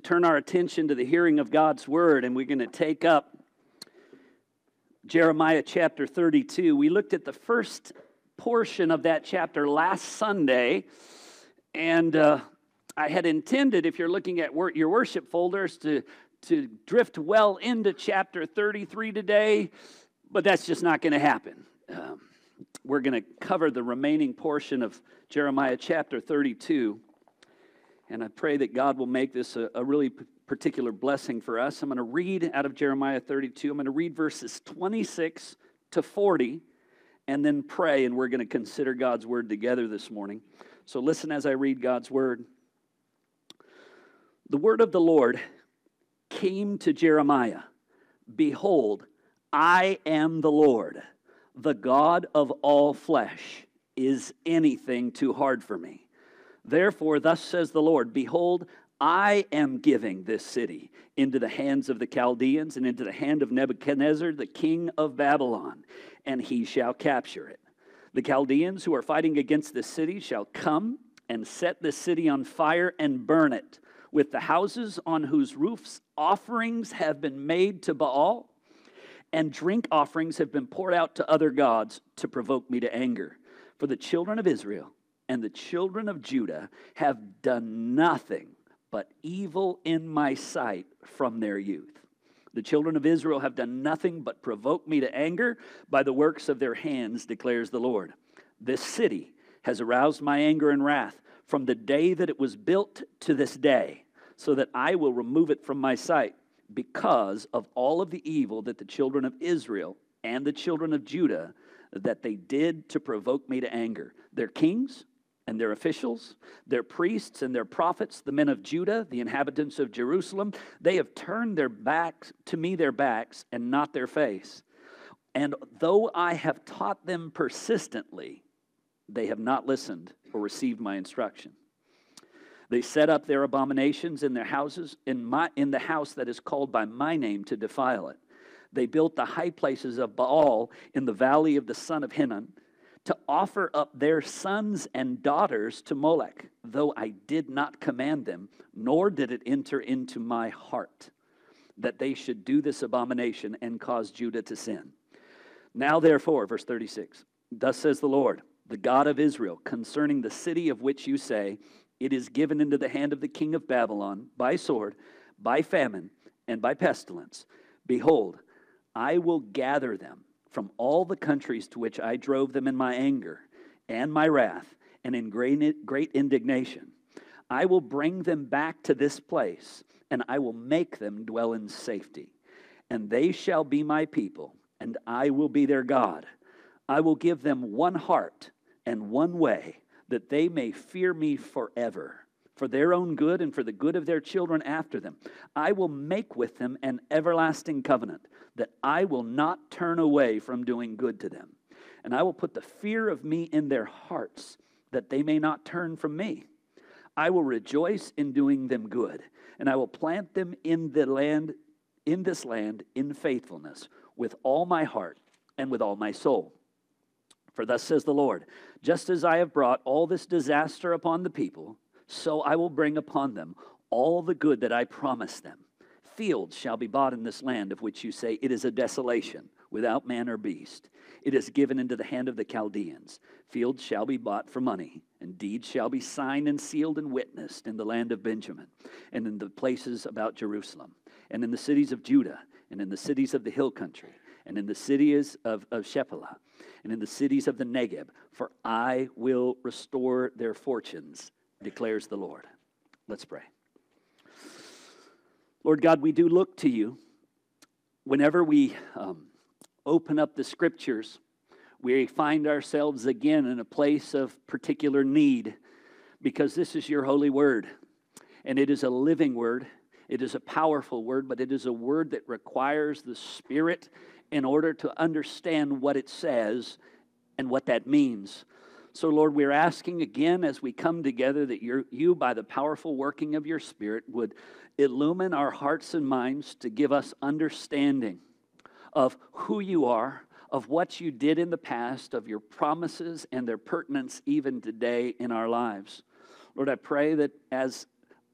turn our attention to the hearing of God's word, and we're going to take up Jeremiah chapter 32. We looked at the first portion of that chapter last Sunday, and uh, I had intended, if you're looking at wor- your worship folders, to, to drift well into chapter 33 today, but that's just not going to happen. Um, we're going to cover the remaining portion of Jeremiah chapter 32. And I pray that God will make this a, a really particular blessing for us. I'm going to read out of Jeremiah 32. I'm going to read verses 26 to 40 and then pray, and we're going to consider God's word together this morning. So listen as I read God's word. The word of the Lord came to Jeremiah Behold, I am the Lord, the God of all flesh. Is anything too hard for me? Therefore, thus says the Lord Behold, I am giving this city into the hands of the Chaldeans and into the hand of Nebuchadnezzar, the king of Babylon, and he shall capture it. The Chaldeans who are fighting against this city shall come and set the city on fire and burn it, with the houses on whose roofs offerings have been made to Baal, and drink offerings have been poured out to other gods to provoke me to anger. For the children of Israel and the children of Judah have done nothing but evil in my sight from their youth. The children of Israel have done nothing but provoke me to anger by the works of their hands, declares the Lord. This city has aroused my anger and wrath from the day that it was built to this day, so that I will remove it from my sight because of all of the evil that the children of Israel and the children of Judah that they did to provoke me to anger. Their kings and their officials, their priests and their prophets, the men of Judah, the inhabitants of Jerusalem, they have turned their backs to me their backs and not their face. And though I have taught them persistently, they have not listened or received my instruction. They set up their abominations in their houses, in, my, in the house that is called by my name to defile it. They built the high places of Baal in the valley of the son of Hinnom to offer up their sons and daughters to Molech, though I did not command them, nor did it enter into my heart that they should do this abomination and cause Judah to sin. Now, therefore, verse 36, thus says the Lord, the God of Israel, concerning the city of which you say, It is given into the hand of the king of Babylon by sword, by famine, and by pestilence. Behold, I will gather them from all the countries to which I drove them in my anger and my wrath and in great, indignation. I will bring them back to this place, and I will make them dwell in safety. And they shall be my people, and I will be their God. I will give them one heart and one way, that they may fear me forever for their own good and for the good of their children after them. I will make with them an everlasting covenant that I will not turn away from doing good to them. And I will put the fear of me in their hearts that they may not turn from me. I will rejoice in doing them good, and I will plant them in the land in this land in faithfulness with all my heart and with all my soul. For thus says the Lord, just as I have brought all this disaster upon the people, so I will bring upon them all the good that I promised them. Fields shall be bought in this land of which you say, It is a desolation, without man or beast. It is given into the hand of the Chaldeans. Fields shall be bought for money, and deeds shall be signed and sealed and witnessed in the land of Benjamin, and in the places about Jerusalem, and in the cities of Judah, and in the cities of the hill country, and in the cities of, of Shephelah, and in the cities of the Negeb, for I will restore their fortunes declares the Lord. Let's pray. Lord God, we do look to you. Whenever we um, open up the scriptures, we find ourselves again in a place of particular need because this is your holy word. And it is a living word, it is a powerful word, but it is a word that requires the Spirit in order to understand what it says and what that means. So, Lord, we're asking again as we come together that you, by the powerful working of your Spirit, would illumine our hearts and minds to give us understanding of who you are, of what you did in the past, of your promises and their pertinence even today in our lives. Lord, I pray that as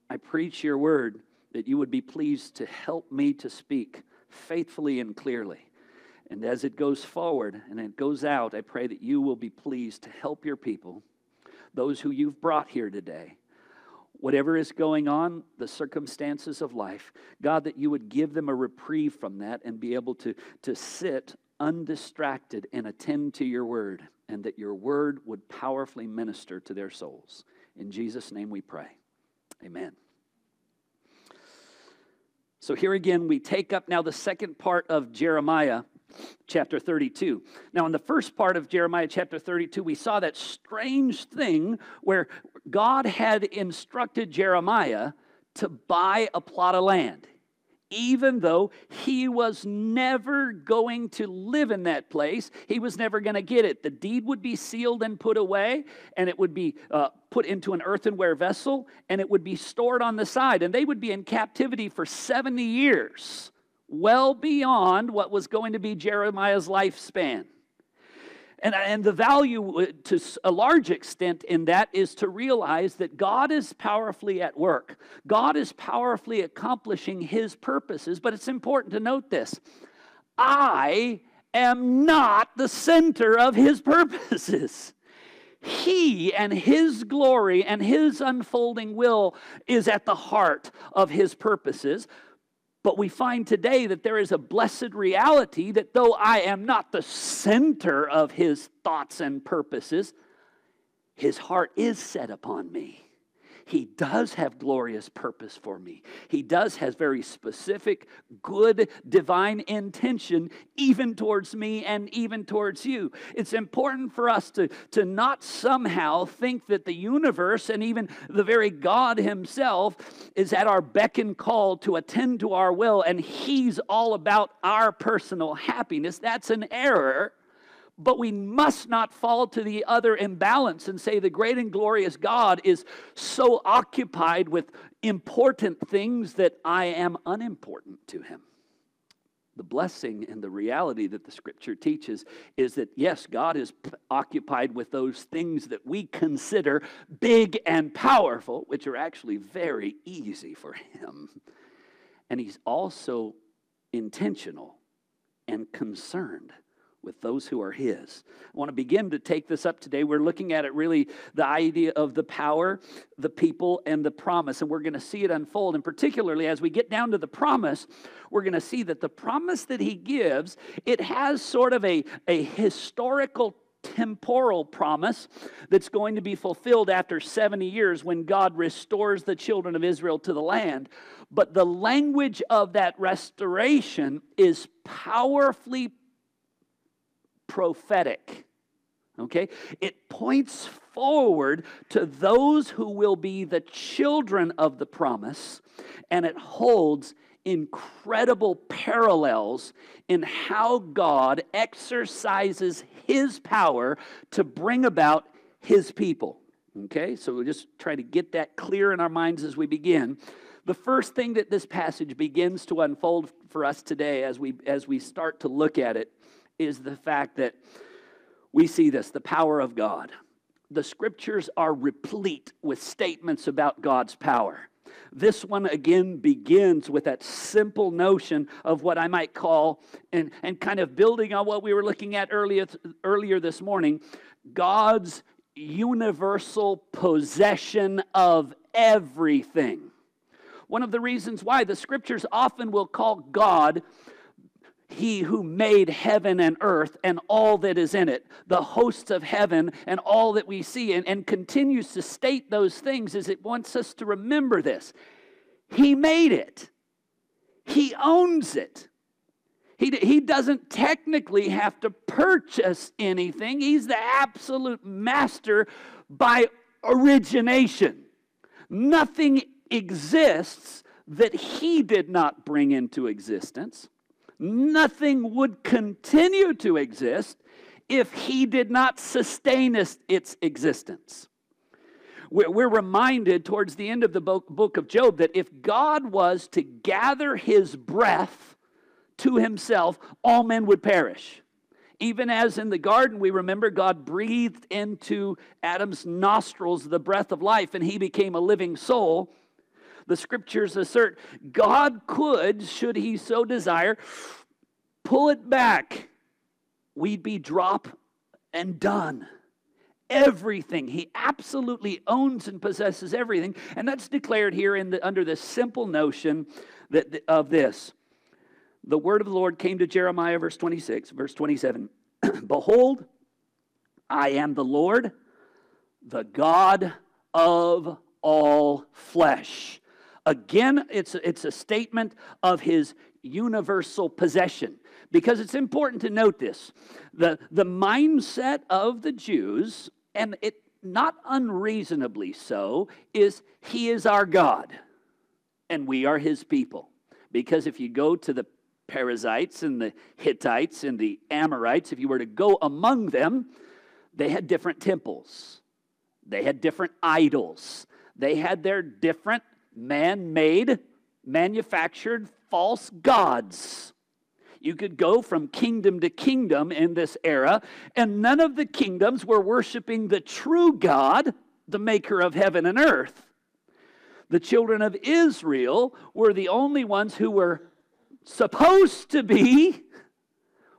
I preach your word, that you would be pleased to help me to speak faithfully and clearly. And as it goes forward and it goes out, I pray that you will be pleased to help your people, those who you've brought here today. Whatever is going on, the circumstances of life, God, that you would give them a reprieve from that and be able to, to sit undistracted and attend to your word, and that your word would powerfully minister to their souls. In Jesus' name we pray. Amen. So here again, we take up now the second part of Jeremiah chapter 32. Now, in the first part of Jeremiah chapter 32, we saw that strange thing where God had instructed Jeremiah to buy a plot of land even though he was never going to live in that place, he was never going to get it. The deed would be sealed and put away, and it would be uh, put into an earthenware vessel, and it would be stored on the side. And they would be in captivity for 70 years, well beyond what was going to be Jeremiah's lifespan. And, and the value uh, to a large extent in that is to realize that God is powerfully at work. God is powerfully accomplishing his purposes. But it's important to note this I am not the center of his purposes. He and His glory and His unfolding will is at the heart of His purposes. But we find today that there is a blessed reality that though I am not the center of his thoughts and purposes, his heart is set upon me. He does have glorious purpose for me. He does has very specific, good, divine intention, even towards me and even towards you. It's important for us to, to not somehow think that the universe and even the very God Himself is at our beck and call to attend to our will, and He's all about our personal happiness. That's an error. But we must not fall to the other imbalance and say the great and glorious God is so occupied with important things that I am unimportant to him. The blessing and the reality that the scripture teaches is that, yes, God is occupied with those things that we consider big and powerful, which are actually very easy for him. And he's also intentional and concerned with those who are His. I want to begin to take this up today. We're looking at it really the idea of the power, the people, and the promise. And we're going to see it unfold. And particularly as we get down to the promise, we're going to see that the promise that He gives, it has sort of a, a historical temporal promise that's going to be fulfilled after 70 years when God restores the children of Israel to the land. But the language of that restoration is powerfully prophetic. Okay? It points forward to those who will be the children of the promise, and it holds incredible parallels in how God exercises his power to bring about his people. Okay? So we'll just try to get that clear in our minds as we begin. The first thing that this passage begins to unfold for us today as we as we start to look at it is the fact that we see this the power of God. The scriptures are replete with statements about God's power. This one again begins with that simple notion of what I might call, and, and kind of building on what we were looking at earlier, earlier this morning, God's universal possession of everything. One of the reasons why the scriptures often will call God he who made heaven and earth and all that is in it, the hosts of heaven and all that we see, and, and continues to state those things as it wants us to remember this. He made it, He owns it. He, he doesn't technically have to purchase anything. He's the absolute master by origination. Nothing exists that he did not bring into existence nothing would continue to exist if he did not sustain its existence. We're reminded towards the end of the book of Job that if God was to gather his breath to himself, all men would perish. Even as in the garden, we remember God breathed into Adam's nostrils the breath of life and he became a living soul. The scriptures assert God could, should he so desire, pull it back. We'd be drop and done. Everything. He absolutely owns and possesses everything. And that's declared here in the, under the simple notion that, of this. The word of the Lord came to Jeremiah, verse 26, verse 27. Behold, I am the Lord, the God of all flesh. Again, it's, it's a statement of his universal possession because it's important to note this. The, the mindset of the Jews, and it not unreasonably so, is he is our God and we are his people. Because if you go to the Perizzites and the Hittites and the Amorites, if you were to go among them, they had different temples, they had different idols, they had their different man made, manufactured false gods. You could go from kingdom to kingdom in this era, and none of the kingdoms were worshiping the true God, the maker of heaven and earth. The children of Israel were the only ones who were supposed to be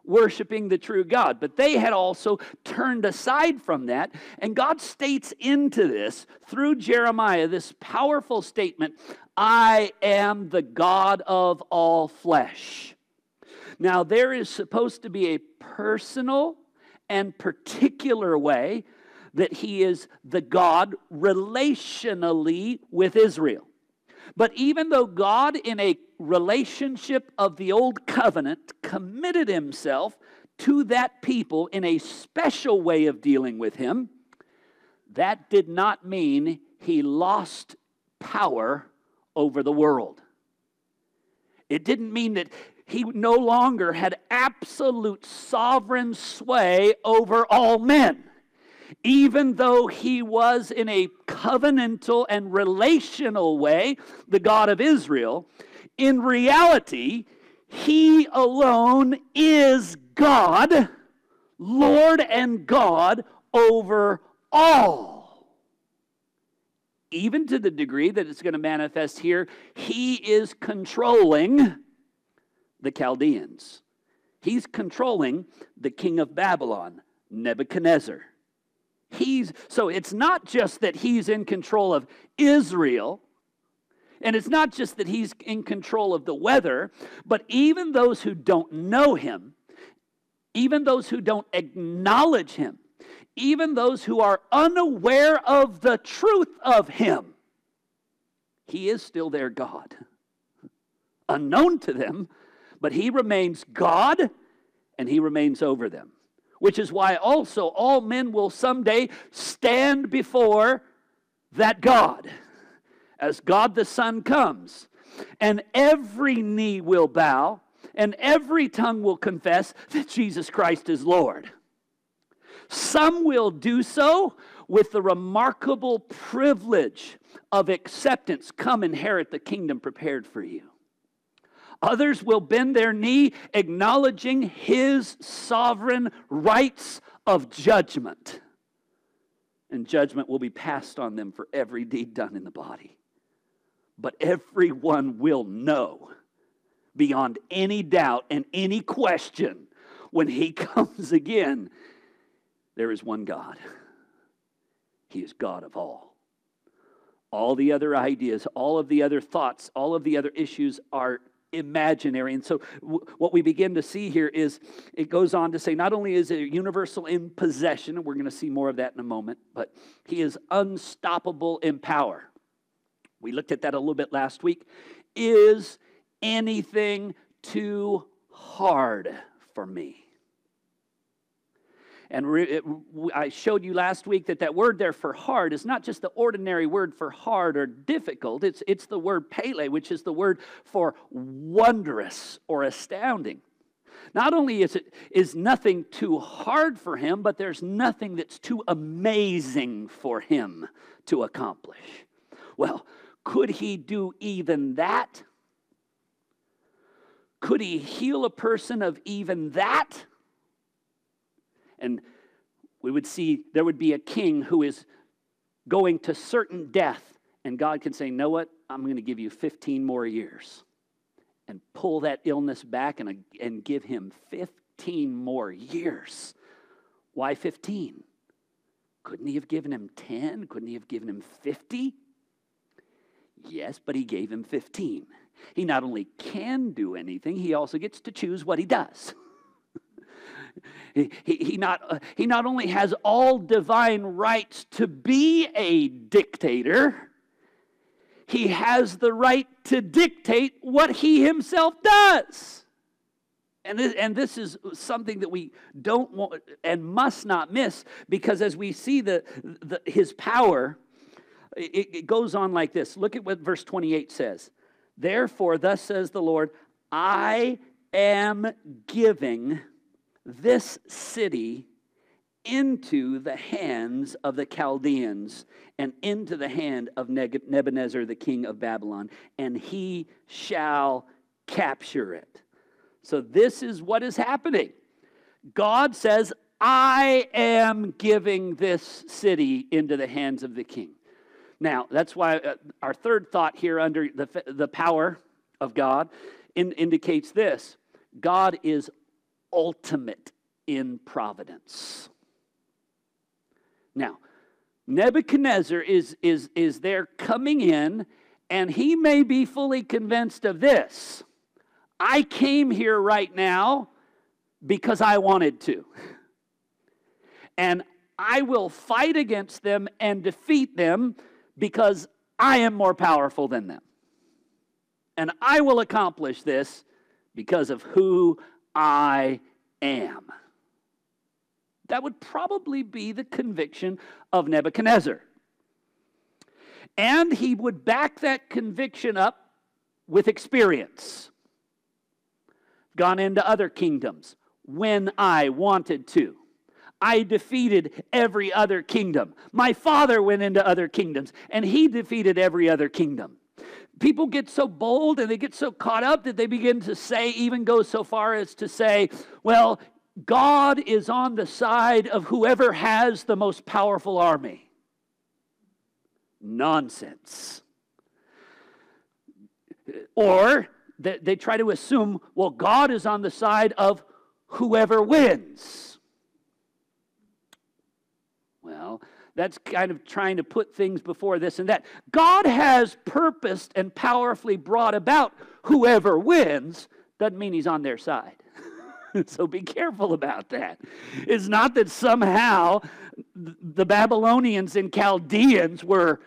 worshiping the true God. But they had also turned aside from that. And God states into this through Jeremiah this powerful statement I am the God of all flesh. Now, there is supposed to be a personal and particular way that he is the God relationally with Israel. But even though God, in a relationship of the old covenant, committed himself to that people in a special way of dealing with him, that did not mean he lost power over the world. It didn't mean that he no longer had absolute sovereign sway over all men even though he was in a covenantal and relational way the God of Israel, in reality, he alone is God, Lord and God over all. Even to the degree that it's going to manifest here, he is controlling the Chaldeans. He's controlling the king of Babylon, Nebuchadnezzar. He's so it's not just that he's in control of Israel, and it's not just that he's in control of the weather, but even those who don't know him, even those who don't acknowledge him, even those who are unaware of the truth of him, he is still their God. Unknown to them, but he remains God and he remains over them which is why also all men will someday stand before that God as God the Son comes. And every knee will bow, and every tongue will confess that Jesus Christ is Lord. Some will do so with the remarkable privilege of acceptance. Come inherit the kingdom prepared for you. Others will bend their knee, acknowledging his sovereign rights of judgment. And judgment will be passed on them for every deed done in the body. But everyone will know beyond any doubt and any question when he comes again there is one God. He is God of all. All the other ideas, all of the other thoughts, all of the other issues are imaginary. And so, w- what we begin to see here is it goes on to say not only is it universal in possession, and we're going to see more of that in a moment, but he is unstoppable in power. We looked at that a little bit last week. Is anything too hard for me? And re- it, I showed you last week that that word there for hard is not just the ordinary word for hard or difficult. It's, it's the word pele, which is the word for wondrous or astounding. Not only is it is nothing too hard for him, but there's nothing that's too amazing for him to accomplish. Well, could he do even that? Could he heal a person of even that? And we would see there would be a king who is going to certain death, And God can say, Know what? I'm going to give you 15 more years and pull that illness back and, uh, and give him 15 more years. Why 15? Couldn't he have given him 10? Couldn't he have given him 50? Yes, but he gave him 15. He not only can do anything, he also gets to choose what he does. He, he, not, uh, he not only has all divine rights to be a dictator, he has the right to dictate what he himself does. And this, and this is something that we don't want and must not miss because as we see the, the his power, it, it goes on like this. Look at what verse 28 says. Therefore, thus says the Lord, I am giving this city into the hands of the Chaldeans and into the hand of Nebuchadnezzar, the king of Babylon, and he shall capture it. So, this is what is happening. God says, I am giving this city into the hands of the king. Now, that's why uh, our third thought here under the, the power of God in, indicates this God is ultimate in providence. Now, Nebuchadnezzar is, is, is there coming in, and he may be fully convinced of this. I came here right now because I wanted to. And I will fight against them and defeat them because I am more powerful than them. And I will accomplish this because of who I am. That would probably be the conviction of Nebuchadnezzar. And he would back that conviction up with experience. Gone into other kingdoms when I wanted to. I defeated every other kingdom. My father went into other kingdoms and he defeated every other kingdom. People get so bold and they get so caught up that they begin to say, even go so far as to say, well, God is on the side of whoever has the most powerful army. Nonsense. Or they, try to assume, well, God is on the side of whoever wins. Well, that's kind of trying to put things before this and that. God has purposed and powerfully brought about whoever wins, doesn't mean he's on their side. so be careful about that. It's not that somehow the Babylonians and Chaldeans were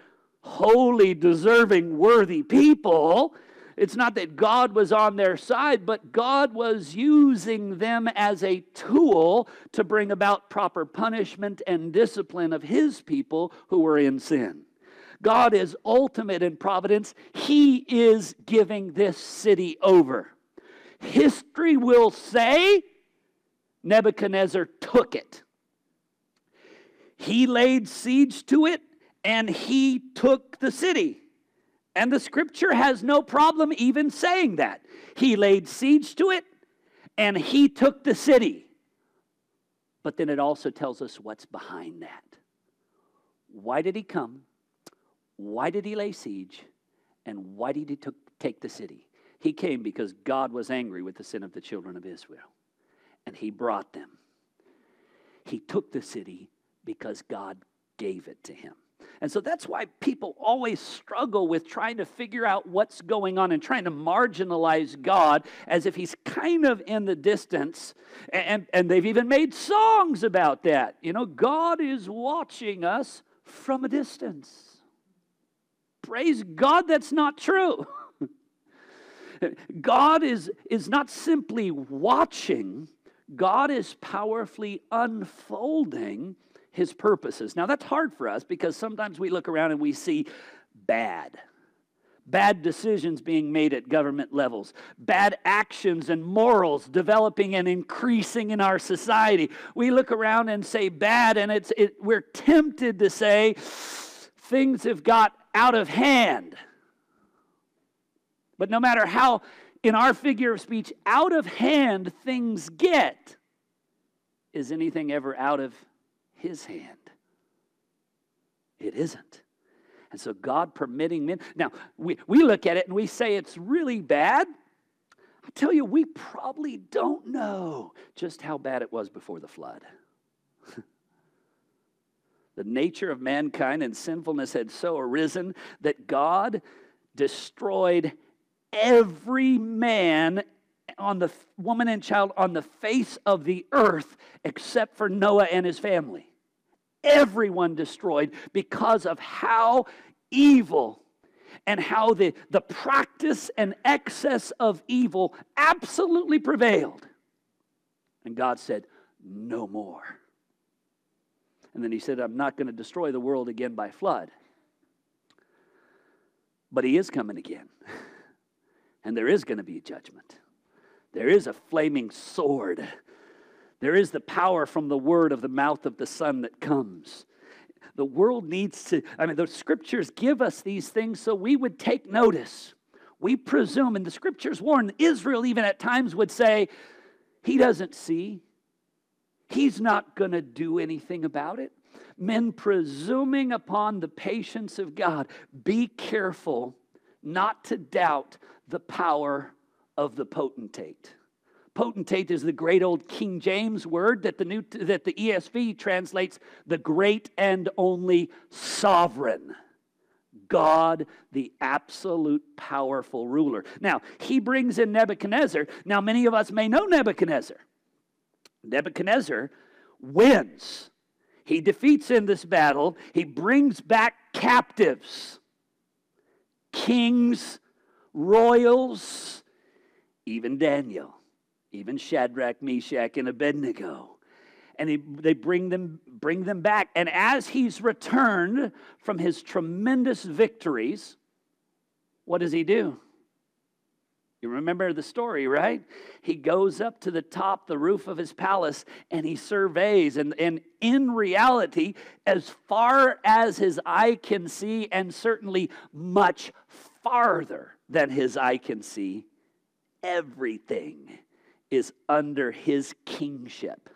wholly deserving, worthy people. It's not that God was on their side, but God was using them as a tool to bring about proper punishment and discipline of His people who were in sin. God is ultimate in providence. He is giving this city over. History will say Nebuchadnezzar took it. He laid siege to it and he took the city. And the scripture has no problem even saying that. He laid siege to it and he took the city. But then it also tells us what's behind that. Why did he come? Why did he lay siege? And why did he took, take the city? He came because God was angry with the sin of the children of Israel, and he brought them. He took the city because God gave it to him. And so that's why people always struggle with trying to figure out what's going on and trying to marginalize God as if he's kind of in the distance. And, and they've even made songs about that. You know, God is watching us from a distance. Praise God, that's not true. God is, is not simply watching, God is powerfully unfolding his purposes. Now, that's hard for us because sometimes we look around and we see bad. Bad decisions being made at government levels, bad actions and morals developing and increasing in our society. We look around and say bad, and it's, it, we're tempted to say things have got out of hand. But no matter how, in our figure of speech, out of hand things get, is anything ever out of his hand. It isn't. And so God permitting men. Now, we, we look at it and we say it's really bad. I tell you, we probably don't know just how bad it was before the flood. the nature of mankind and sinfulness had so arisen that God destroyed every man on the woman and child on the face of the earth except for Noah and his family. Everyone destroyed because of how evil and how the, the practice and excess of evil absolutely prevailed. And God said, No more. And then he said, I'm not going to destroy the world again by flood. But he is coming again. And there is going to be a judgment. There is a flaming sword. There is the power from the word of the mouth of the Son that comes. The world needs to, I mean, the scriptures give us these things so we would take notice. We presume, and the scriptures warn Israel, even at times, would say, He doesn't see. He's not going to do anything about it. Men presuming upon the patience of God, be careful not to doubt the power of the potentate. Potentate is the great old King James word that the, New, that the ESV translates the great and only sovereign. God, the absolute powerful ruler. Now, he brings in Nebuchadnezzar. Now, many of us may know Nebuchadnezzar. Nebuchadnezzar wins. He defeats in this battle, he brings back captives, kings, royals, even Daniel, even Shadrach, Meshach, and Abednego. And he, they bring them, bring them back. And as he's returned from his tremendous victories, what does he do? You remember the story, right? He goes up to the top, the roof of his palace, and he surveys. And, and in reality, as far as his eye can see, and certainly much farther than his eye can see, everything is under his kingship.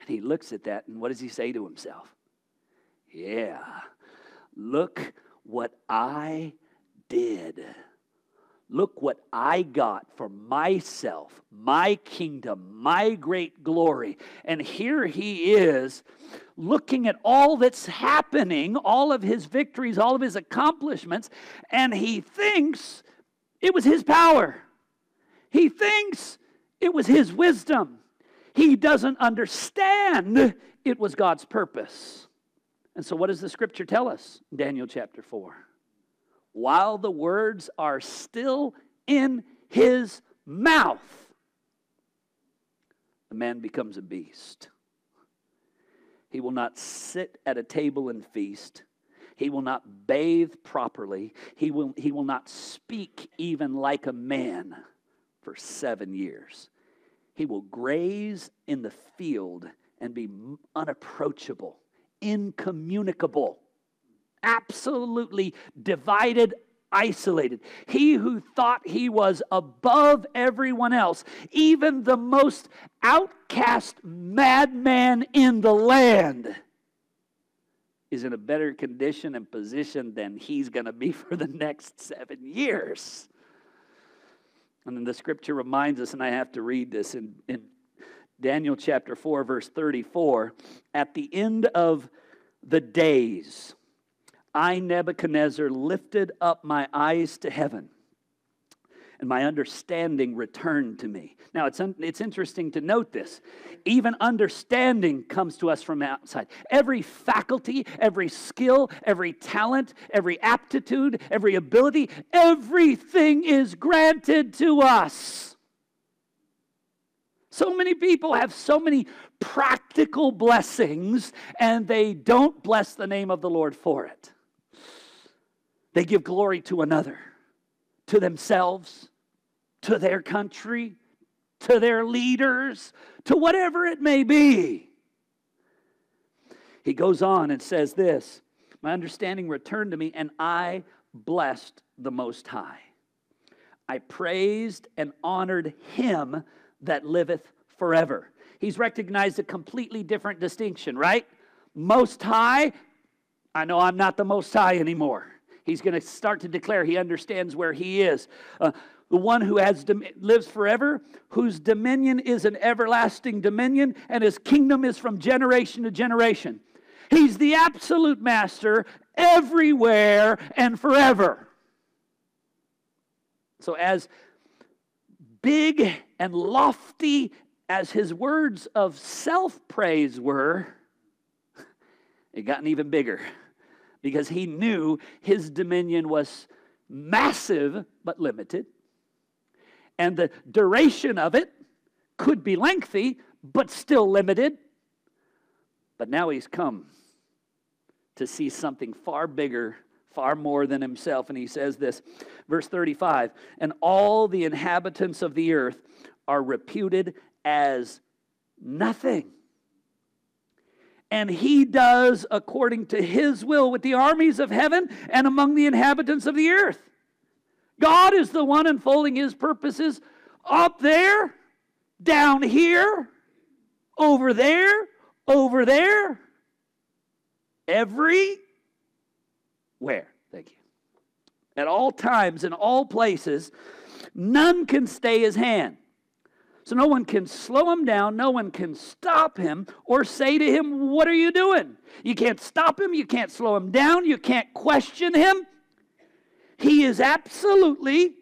And he looks at that, and what does he say to himself? Yeah, look what I did. Look what I got for myself, my kingdom, my great glory. And here he is looking at all that's happening, all of his victories, all of his accomplishments, and he thinks it was his power. He thinks it was his wisdom. He doesn't understand it was God's purpose. And so, what does the scripture tell us? Daniel chapter 4 while the words are still in his mouth, the man becomes a beast. He will not sit at a table and feast. He will not bathe properly. He will, he will not speak even like a man for seven years. He will graze in the field and be unapproachable, incommunicable absolutely divided, isolated. He who thought he was above everyone else, even the most outcast madman in the land, is in a better condition and position than he's going to be for the next seven years. And then the scripture reminds us, and I have to read this in, in Daniel chapter 4, verse 34. At the end of the days, I, Nebuchadnezzar, lifted up my eyes to heaven and my understanding returned to me. Now, it's, un- it's interesting to note this. Even understanding comes to us from outside. Every faculty, every skill, every talent, every aptitude, every ability, everything is granted to us. So many people have so many practical blessings, and they don't bless the name of the Lord for it. They give glory to another, to themselves, to their country, to their leaders, to whatever it may be. He goes on and says this My understanding returned to me, and I blessed the Most High. I praised and honored him that liveth forever. He's recognized a completely different distinction, right? Most High I know I'm not the Most High anymore. He's going to start to declare he understands where he is. Uh, the one who has lives forever, whose dominion is an everlasting dominion, and his kingdom is from generation to generation. He's the absolute master everywhere and forever. So, as big and lofty as his words of self praise were, it gotten even bigger because he knew his dominion was massive but limited. And the duration of it could be lengthy but still limited. But now he's come to see something far bigger, far more than himself. And he says this, verse 35 And all the inhabitants of the earth are reputed as nothing. And he does according to his will with the armies of heaven and among the inhabitants of the earth. God is the one unfolding his purposes up there, down here, over there, over there, everywhere. Thank you. At all times, in all places, none can stay his hand. So no one can slow him down, no one can stop him or say to him, What are you doing? You can't stop him, you can't slow him down, you can't question him. He is absolutely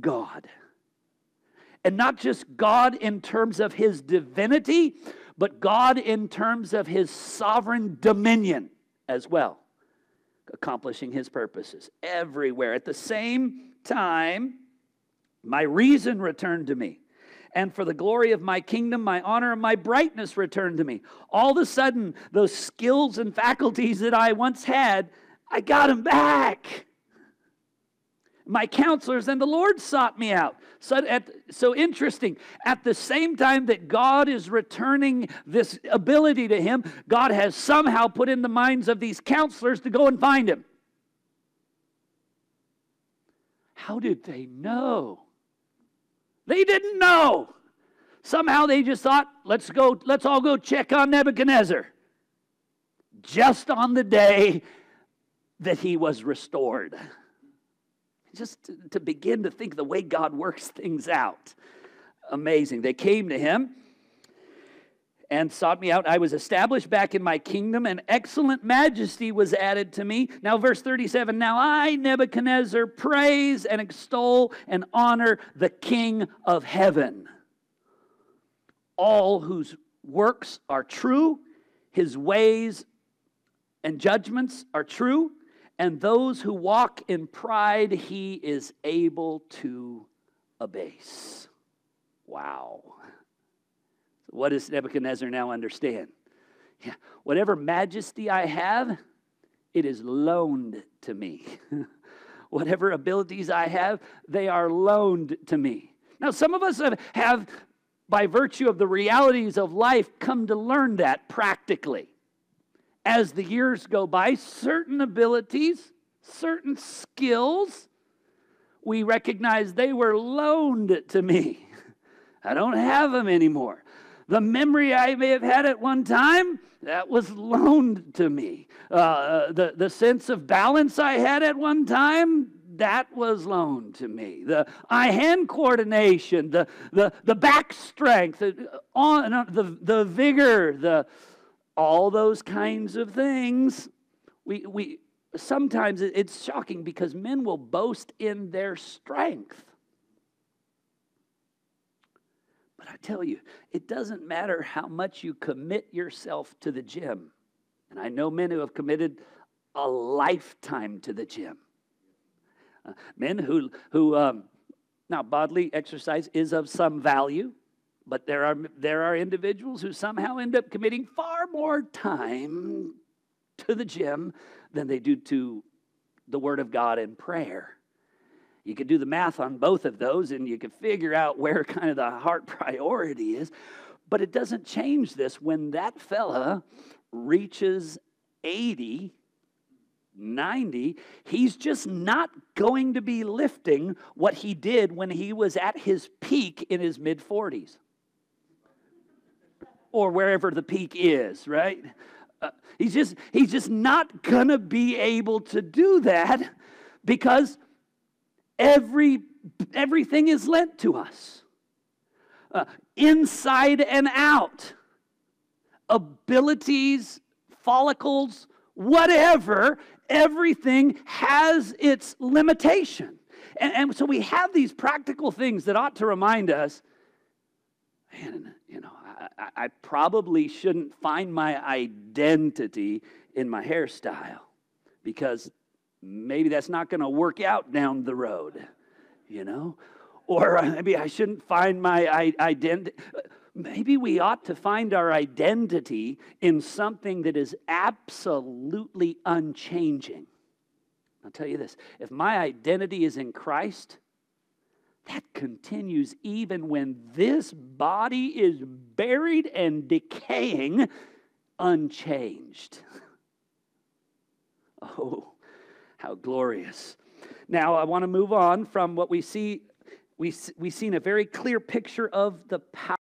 God. And not just God in terms of his divinity, but God in terms of his sovereign dominion as well, accomplishing his purposes everywhere. At the same time, my reason returned to me and for the glory of my kingdom, my honor and my brightness returned to me. All of a sudden, those skills and faculties that I once had, I got them back. My counselors and the Lord sought me out. So, at, so interesting. At the same time that God is returning this ability to him, God has somehow put in the minds of these counselors to go and find him. How did they know? They didn't know. Somehow they just thought, let's go, let's all go check on Nebuchadnezzar. Just on the day that he was restored. Just to, to begin to think the way God works things out. Amazing. They came to him and sought me out. I was established back in my kingdom, and excellent majesty was added to me. Now, verse 37 Now I, Nebuchadnezzar, praise and extol and honor the King of heaven. All whose works are true, his ways and judgments are true, and those who walk in pride he is able to abase. Wow. What does Nebuchadnezzar now understand? Yeah, whatever majesty I have, it is loaned to me. whatever abilities I have, they are loaned to me. Now, some of us have, have, by virtue of the realities of life, come to learn that practically. As the years go by, certain abilities, certain skills, we recognize they were loaned to me. I don't have them anymore. The memory I may have had at one time, that was loaned to me. Uh, uh, the, the sense of balance I had at one time, that was loaned to me. The eye hand coordination, the, the, the back strength, the, on, uh, the, the vigor, the, all those kinds of things. We, we, sometimes it's shocking because men will boast in their strength. But I tell you, it doesn't matter how much you commit yourself to the gym. And I know men who have committed a lifetime to the gym. Uh, men who, who um, now, bodily exercise is of some value, but there are, there are individuals who somehow end up committing far more time to the gym than they do to the Word of God and prayer. You could do the math on both of those and you could figure out where kind of the heart priority is. But it doesn't change this. When that fella reaches 80, 90, he's just not going to be lifting what he did when he was at his peak in his mid 40s or wherever the peak is, right? Uh, he's just he's just not going to be able to do that because every everything is lent to us. Uh, inside and out. Abilities, follicles, whatever, everything has its limitation. And, and so we have these practical things that ought to remind us man, you know, I, I probably shouldn't find my identity in my hairstyle because maybe that's not going to work out down the road, you know? Or maybe I shouldn't find my identity. Maybe we ought to find our identity in something that is absolutely unchanging. I'll tell you this if my identity is in Christ, that continues even when this body is buried and decaying unchanged. Oh, how glorious. Now, I want to move on from what we see. We, we've seen a very clear picture of the power.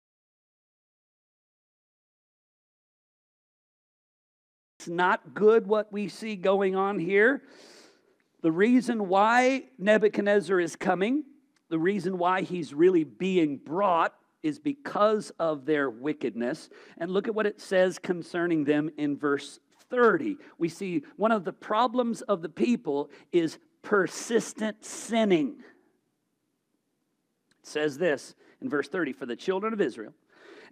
It's not good what we see going on here. The reason why Nebuchadnezzar is coming the reason why he's really being brought is because of their wickedness. And look at what it says concerning them in verse 30. We see one of the problems of the people is persistent sinning. It says this in verse 30 For the children of Israel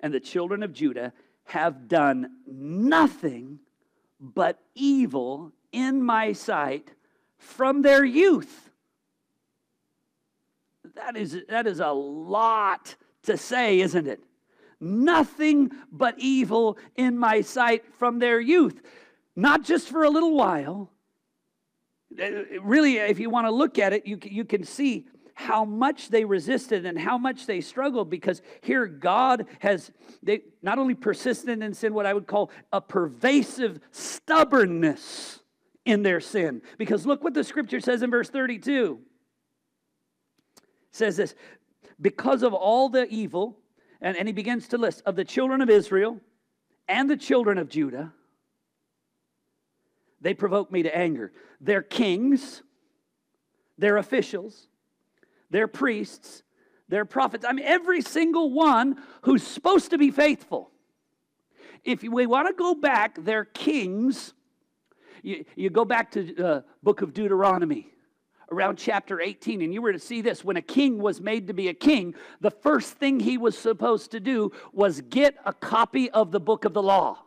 and the children of Judah have done nothing but evil in my sight from their youth that is, that is a lot to say, isn't it? Nothing but evil in my sight from their youth. Not just for a little while. Uh, really, if you want to look at it, you, you can see how much they resisted and how much they struggled because here God has they not only persisted in sin, what I would call a pervasive stubbornness in their sin. Because look what the scripture says in verse 32 says this because of all the evil, and, and he begins to list of the children of Israel and the children of Judah, they provoke me to anger. Their kings, their officials, their priests, their prophets. I mean, every single one who's supposed to be faithful. If we want to go back, their kings, you, you go back to the uh, book of Deuteronomy around chapter 18, and you were to see this when a king was made to be a king, the first thing he was supposed to do was get a copy of the book of the law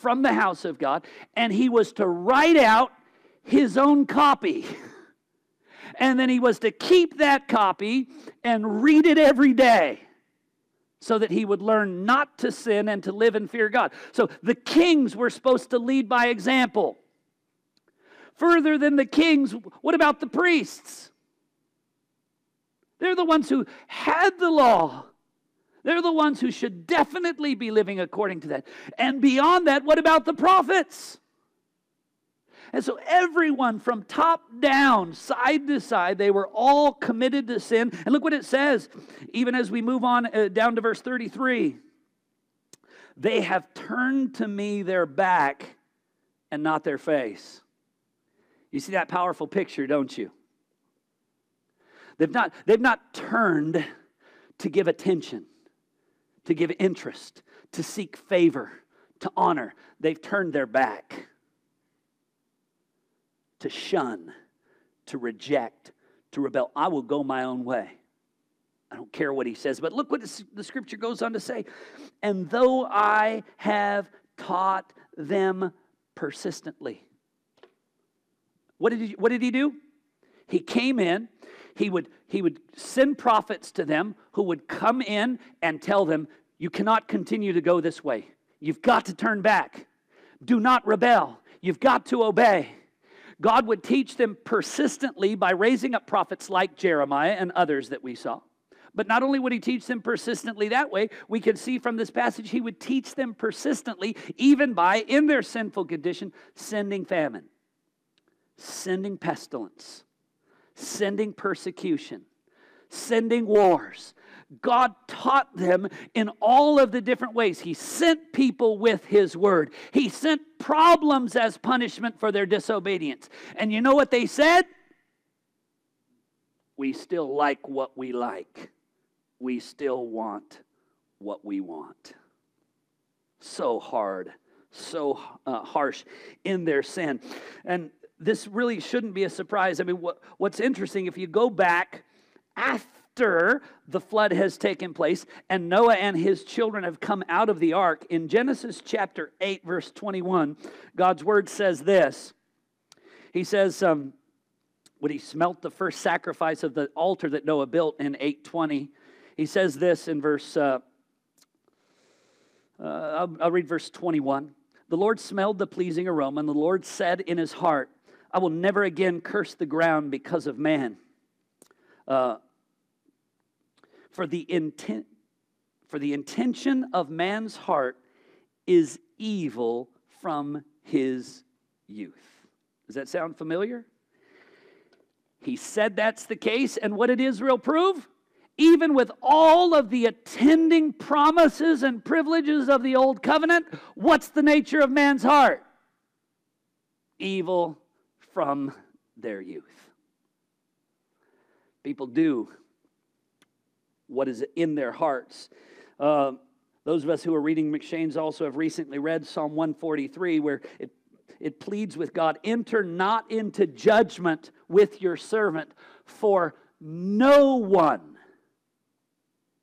from the house of God, and he was to write out his own copy. And then he was to keep that copy and read it every day so that he would learn not to sin and to live and fear God. So the kings were supposed to lead by example. Further than the kings, what about the priests? They're the ones who had the law. They're the ones who should definitely be living according to that. And beyond that, what about the prophets? And so, everyone from top down, side to side, they were all committed to sin. And look what it says, even as we move on uh, down to verse 33 they have turned to me their back and not their face. You see that powerful picture, don't you? They've not, they've not turned to give attention, to give interest, to seek favor, to honor. They've turned their back to shun, to reject, to rebel. I will go my own way. I don't care what he says, but look what the scripture goes on to say. And though I have taught them persistently, what did he, what did he do? He came in, he would, he would send prophets to them who would come in and tell them, You cannot continue to go this way. You've got to turn back. Do not rebel. You've got to obey. God would teach them persistently by raising up prophets like Jeremiah and others that we saw. But not only would he teach them persistently that way, we can see from this passage he would teach them persistently, even by, in their sinful condition, sending famine sending pestilence, sending persecution, sending wars. God taught them in all of the different ways. He sent people with His word, He sent problems as punishment for their disobedience. And you know what they said? We still like what we like, we still want what we want. So hard, so uh, harsh in their sin. And this really shouldn't be a surprise. I mean, what, what's interesting, if you go back after the flood has taken place and Noah and his children have come out of the ark, in Genesis chapter 8, verse 21, God's word says this. He says, um, when he smelt the first sacrifice of the altar that Noah built in 820, he says this in verse, uh, uh, I'll, I'll read verse 21. The Lord smelled the pleasing aroma, and the Lord said in his heart, I will never again curse the ground because of man. Uh, for the intent for the intention of man's heart is evil from his youth. Does that sound familiar? He said that's the case, and what did Israel prove? Even with all of the attending promises and privileges of the old covenant, what's the nature of man's heart? Evil from their youth. People do what is in their hearts. Uh, those of us who are reading M'Cheyne's also have recently read Psalm 143, where it, it pleads with God enter not into judgment with your servant, for no one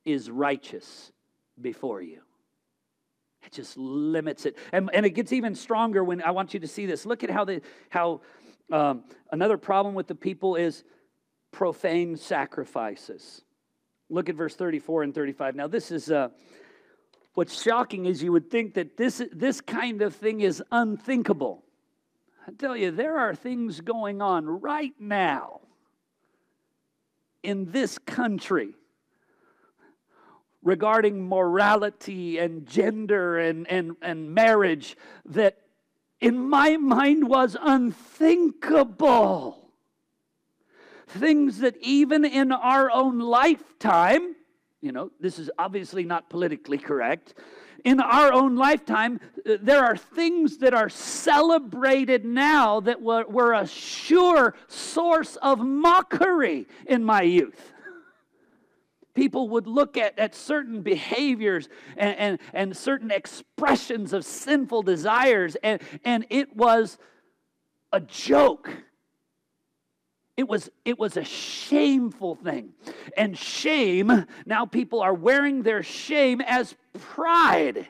is righteous before you. It just limits it. And, and it gets even stronger when I want you to see this. Look at how, the, how um, another problem with the people is profane sacrifices. Look at verse 34 and 35. Now, this is uh, what's shocking is you would think that this, this kind of thing is unthinkable. I tell you, there are things going on right now in this country regarding morality and gender and, and, and marriage that in my mind was unthinkable. Things that even in our own lifetime, you know, this is obviously not politically correct. In our own lifetime, uh, there are things that are celebrated now that were, were a sure source of mockery in my youth people would look at, at certain behaviors and, and, and certain expressions of sinful desires, and, and it was a joke. It was, it was a shameful thing. And shame, now people are wearing their shame as pride.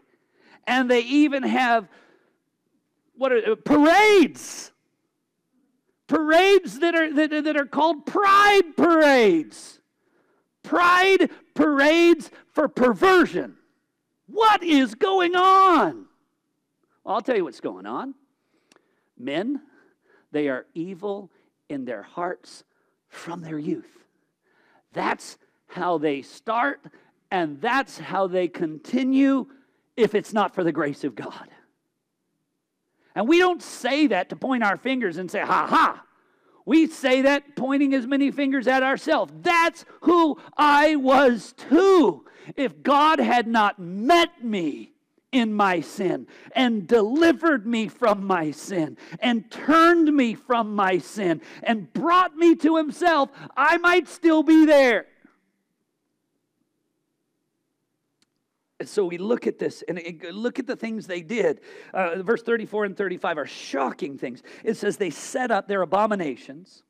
And they even have what are parades. Parades that are, that, that are called pride parades pride parades for perversion. What is going on? Well, I'll tell you what's going on. Men, they are evil in their hearts from their youth. That's how they start, and that's how they continue if it's not for the grace of God. And we don't say that to point our fingers and say, ha ha, we say that pointing as many fingers at ourselves. That's who I was too. If God had not met me in my sin and delivered me from my sin and turned me from my sin and brought me to Himself, I might still be there. So we look at this and look at the things they did. Uh, verse 34 and 35 are shocking things. It says they set up their abominations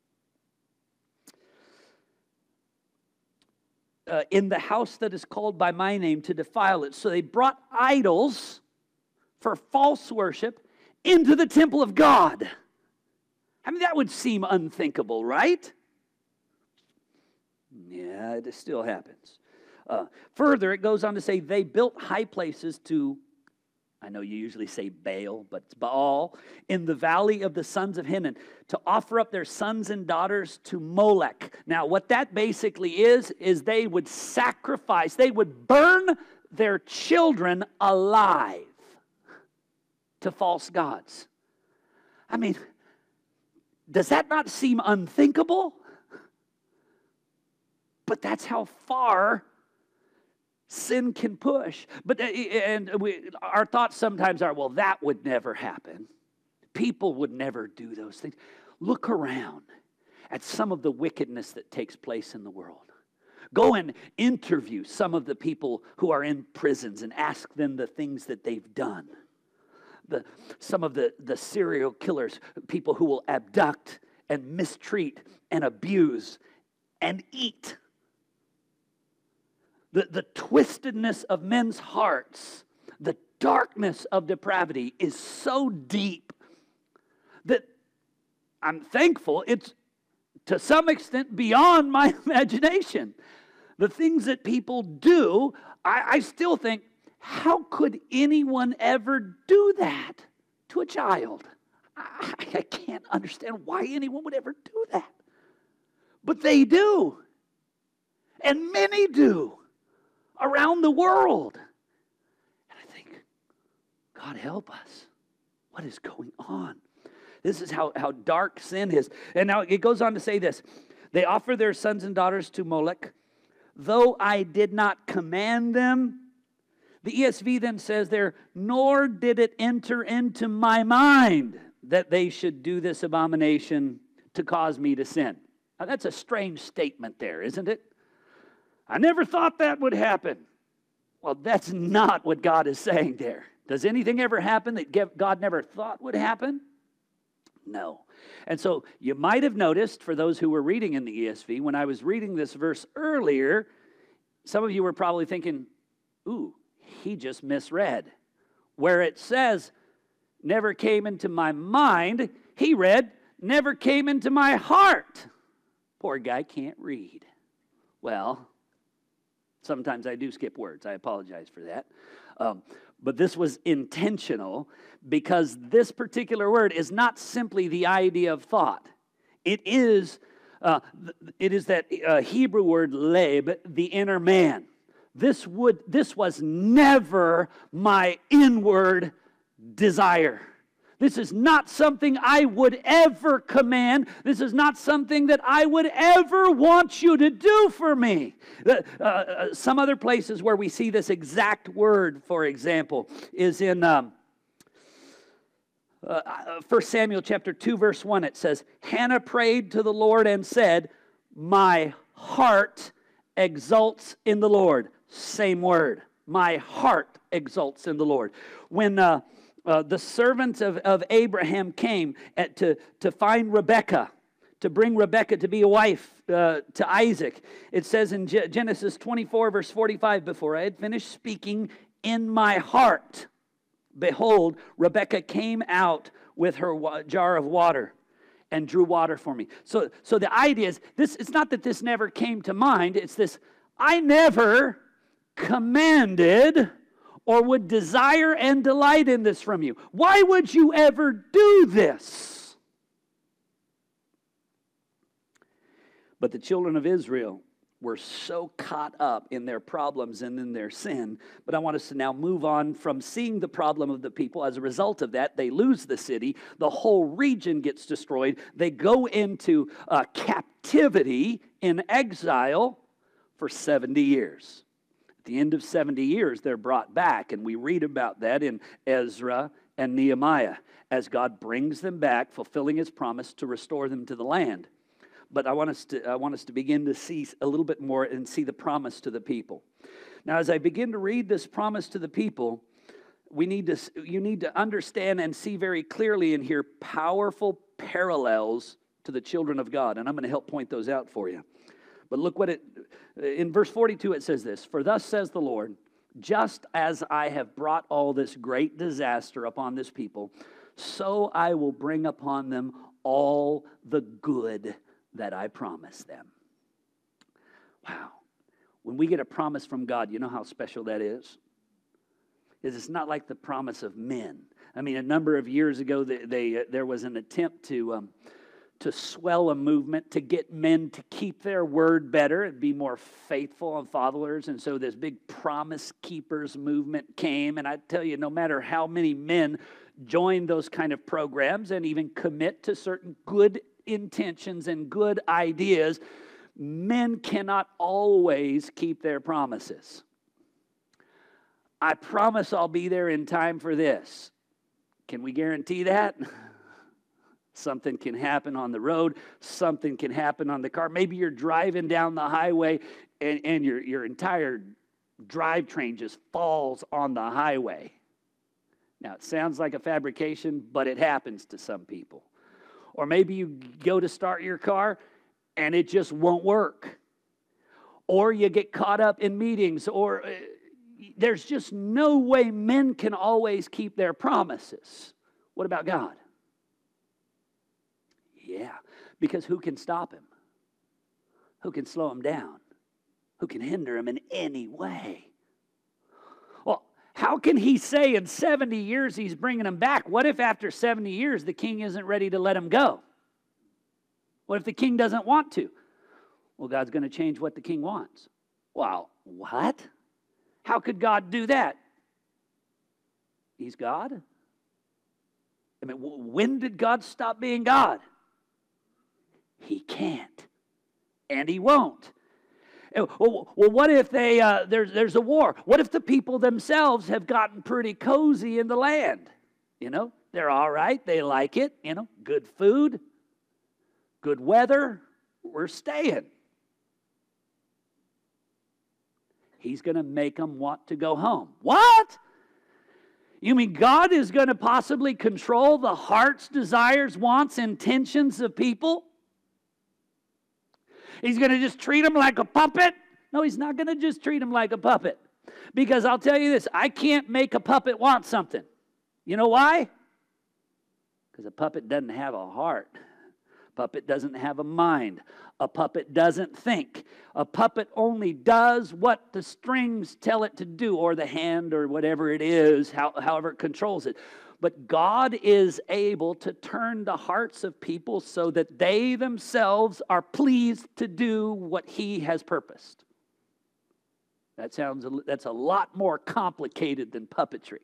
uh, in the house that is called by my name to defile it. So they brought idols for false worship into the temple of God. I mean, that would seem unthinkable, right? Yeah, it still happens. Uh, further, it goes on to say they built high places to, I know you usually say Baal, but it's Baal, in the valley of the sons of Hinnom to offer up their sons and daughters to Molech. Now, what that basically is, is they would sacrifice, they would burn their children alive to false gods. I mean, does that not seem unthinkable? But that's how far sin can push. But uh, and we, our thoughts sometimes are, well, that would never happen. People would never do those things. Look around at some of the wickedness that takes place in the world. Go and interview some of the people who are in prisons and ask them the things that they've done. The, some of the, the serial killers, people who will abduct and mistreat and abuse and eat the, the twistedness of men's hearts, the darkness of depravity is so deep that I'm thankful it's to some extent beyond my imagination. The things that people do, I, I still think, how could anyone ever do that to a child? I, I can't understand why anyone would ever do that. But they do. And many do around the world. And I think, God help us. What is going on? This is how, how dark sin is. And now it goes on to say this they offer their sons and daughters to Moloch, though I did not command them. The ESV then says there, nor did it enter into my mind that they should do this abomination to cause me to sin. Now, that's a strange statement there, isn't it? I never thought that would happen. Well, that's not what God is saying there. Does anything ever happen that God never thought would happen? No. And so you might have noticed, for those who were reading in the ESV, when I was reading this verse earlier, some of you were probably thinking, ooh, he just misread. Where it says, never came into my mind, he read, never came into my heart. Poor guy can't read. Well, Sometimes I do skip words. I apologize for that. Um, but this was intentional because this particular word is not simply the idea of thought. It is, uh, it is that uh, Hebrew word leb, the inner man. This would, this was never my inward desire. This is not something I would ever command. This is not something that I would ever want you to do for me. Uh, uh, some other places where we see this exact word, for example, is in um, uh, 1 uh, Samuel chapter 2, verse 1. It says, Hannah prayed to the Lord and said, My heart exults in the Lord. Same word. My heart exults in the Lord. When uh, uh, the servants of, of Abraham came at, to, to find Rebekah, to bring Rebekah to be a wife uh, to Isaac. It says in G- Genesis 24, verse 45, before I had finished speaking, in my heart, behold, Rebekah came out with her wa- jar of water and drew water for me. So, so the idea is this it's not that this never came to mind, it's this I never commanded or would desire and delight in this from you. Why would you ever do this? But the children of Israel were so caught up in their problems and in their sin. But I want us to now move on from seeing the problem of the people. As a result of that, they lose the city, the whole region gets destroyed. They go into uh, captivity in exile for 70 years. The end of 70 years, they're brought back, and we read about that in Ezra and Nehemiah as God brings them back, fulfilling his promise to restore them to the land. But I want us to, I want us to begin to see a little bit more and see the promise to the people. Now, as I begin to read this promise to the people, we need to, you need to understand and see very clearly and hear powerful parallels to the children of God. And I'm going to help point those out for you. But look what it, in verse 42, it says this For thus says the Lord, just as I have brought all this great disaster upon this people, so I will bring upon them all the good that I promised them. Wow. When we get a promise from God, you know how special that is? Is it's not like the promise of men. I mean, a number of years ago, they, they there was an attempt to um, to swell a movement to get men to keep their word better and be more faithful and followers. And so this big promise keepers movement came. And I tell you, no matter how many men join those kind of programs and even commit to certain good intentions and good ideas, men cannot always keep their promises. I promise I'll be there in time for this. Can we guarantee that? Something can happen on the road, something can happen on the car. Maybe you're driving down the highway and, and your, your entire drivetrain just falls on the highway. Now, it sounds like a fabrication, but it happens to some people. Or maybe you go to start your car and it just won't work. Or you get caught up in meetings, or uh, there's just no way men can always keep their promises. What about God? Yeah, because who can stop him? Who can slow him down? Who can hinder him in any way? Well, how can he say in 70 years he's bringing him back? What if after 70 years the king isn't ready to let him go? What if the king doesn't want to? Well, God's going to change what the king wants. Well, what? How could God do that? He's God. I mean, when did God stop being God? He can't, and he won't. Uh, well, what if they uh, there's there's a war? What if the people themselves have gotten pretty cozy in the land? You know, they're all right. They like it. You know, good food, good weather. We're staying. He's going to make them want to go home. What? You mean God is going to possibly control the heart's desires, wants, intentions of people? He's going to just treat them like a puppet? No, he's not going to just treat them like a puppet. Because I'll tell you this I can't make a puppet want something. You know why? Because a puppet doesn't have a heart. A puppet doesn't have a mind. A puppet doesn't think. A puppet only does what the strings tell it to do, or the hand, or whatever it is, how, however it controls it. But God is able to turn the hearts of people so that they themselves are pleased to do what He has purposed. That sounds that's a lot more complicated than puppetry.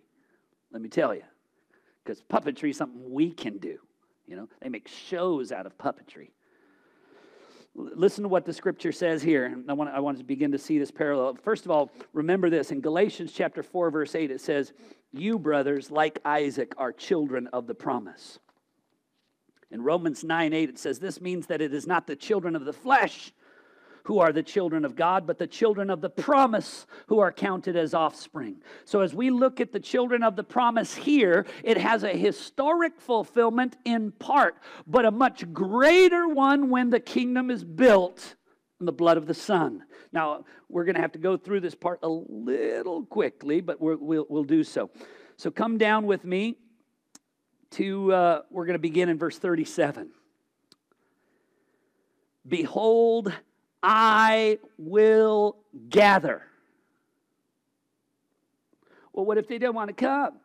Let me tell you. Because puppetry is something we can do. You know, they make shows out of puppetry. Listen to what the scripture says here. I want, I want to begin to see this parallel. First of all, remember this. In Galatians chapter 4, verse 8, it says, You, brothers, like Isaac, are children of the promise. In Romans 9 8, it says, This means that it is not the children of the flesh who are the children of God, but the children of the promise who are counted as offspring. So, as we look at the children of the promise here, it has a historic fulfillment in part, but a much greater one when the kingdom is built in the blood of the Son. Now, we're going to have to go through this part a little quickly, but we will we'll do so. So, come down with me to, uh, we're going to begin in verse 37. Behold, I will gather. Well, what if they don't want to come?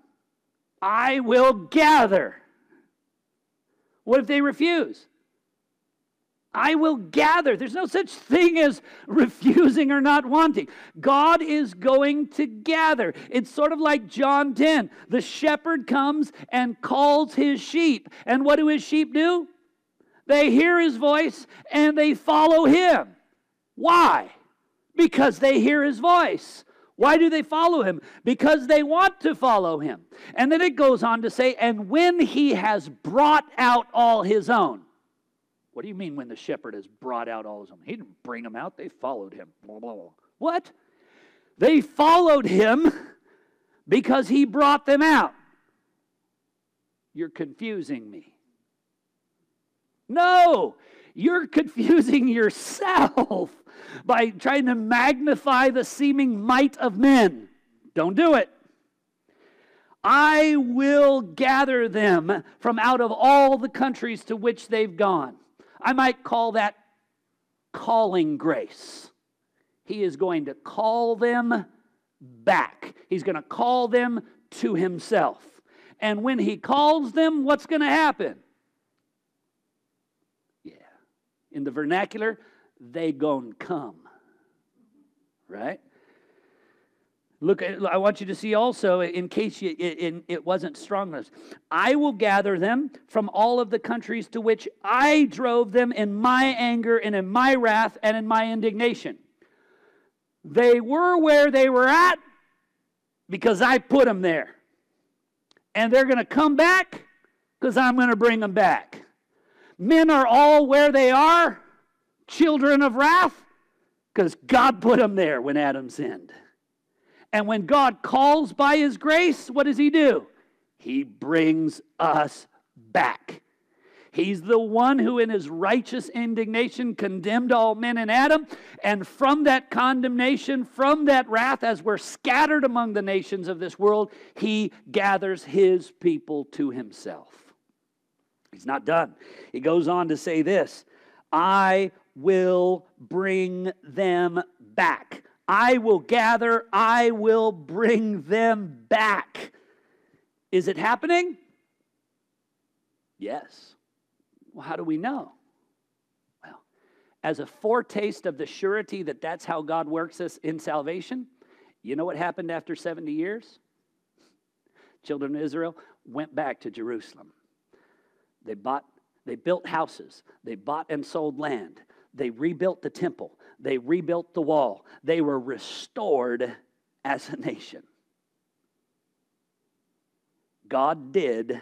I will gather. What if they refuse? I will gather. There's no such thing as refusing or not wanting. God is going to gather. It's sort of like John 10. The shepherd comes and calls his sheep. And what do his sheep do? They hear his voice and they follow him. Why? Because they hear his voice. Why do they follow him? Because they want to follow him. And then it goes on to say, and when he has brought out all his own. What do you mean when the shepherd has brought out all his own? He didn't bring them out, they followed him. Blah, blah, blah. What? They followed him because he brought them out. You're confusing me. No, you're confusing yourself by trying to magnify the seeming might of men. Don't do it. I will gather them from out of all the countries to which they've gone. I might call that calling grace. He is going to call them back, He's going to call them to Himself. And when He calls them, what's going to happen? Yeah. In the vernacular, they gon' come. Right? Look, I want you to see also, in case you, it, it wasn't strong enough, I will gather them from all of the countries to which I drove them in my anger and in my wrath and in my indignation. They were where they were at because I put them there. And they're going to come back because I'm going to bring them back. Men are all where they are, children of wrath, because God put them there when Adam sinned. And when God calls by his grace, what does he do? He brings us back. He's the one who, in his righteous indignation, condemned all men in Adam. And from that condemnation, from that wrath, as we're scattered among the nations of this world, he gathers his people to himself. He's not done. He goes on to say this I will bring them back. I will gather, I will bring them back. Is it happening? Yes. Well, how do we know? Well, as a foretaste of the surety that that's how God works us in salvation, you know what happened after 70 years? Children of Israel went back to Jerusalem. They bought, they built houses, they bought and sold land, they rebuilt the temple, they rebuilt the wall, they were restored as a nation. God did,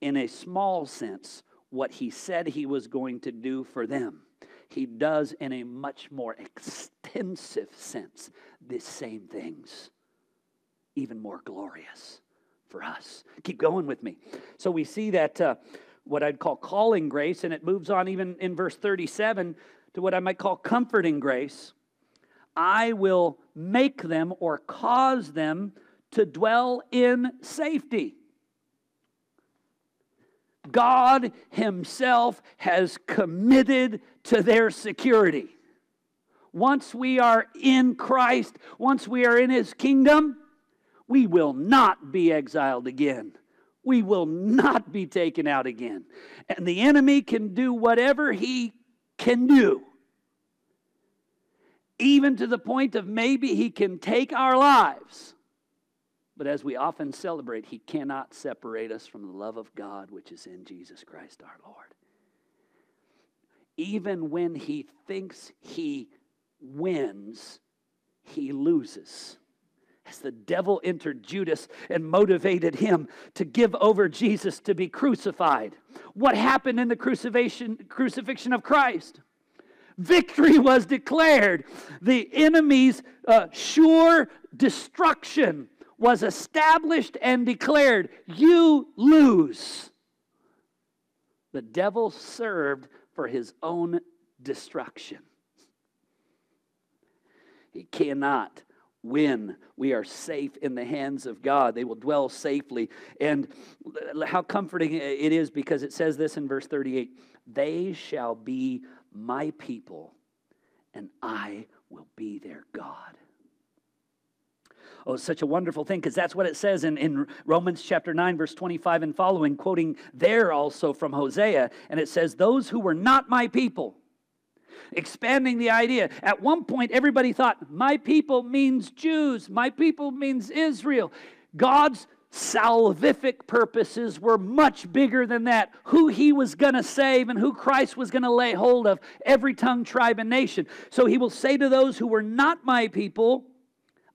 in a small sense, what he said he was going to do for them. He does, in a much more extensive sense, the same things, even more glorious for us. Keep going with me. So we see that uh, what I'd call calling grace, and it moves on even in verse 37 to what I might call comforting grace. I will make them or cause them to dwell in safety. God Himself has committed to their security. Once we are in Christ, once we are in His kingdom, we will not be exiled again. We will not be taken out again. And the enemy can do whatever he can do, even to the point of maybe he can take our lives. But as we often celebrate, he cannot separate us from the love of God which is in Jesus Christ our Lord. Even when he thinks he wins, he loses. As the devil entered Judas and motivated him to give over Jesus to be crucified. What happened in the crucifixion, crucifixion of Christ? Victory was declared. The enemy's uh, sure destruction was established and declared, you lose. The devil served for his own destruction. He cannot win. We are safe in the hands of God. They will dwell safely. And how comforting it is because it says this in verse 38 They shall be my people, and I will be their God. Oh, such a wonderful thing because that's what it says in, in Romans chapter 9, verse 25 and following, quoting there also from Hosea. And it says, Those who were not my people, expanding the idea. At one point, everybody thought, My people means Jews, my people means Israel. God's salvific purposes were much bigger than that. Who he was going to save and who Christ was going to lay hold of, every tongue, tribe, and nation. So he will say to those who were not my people,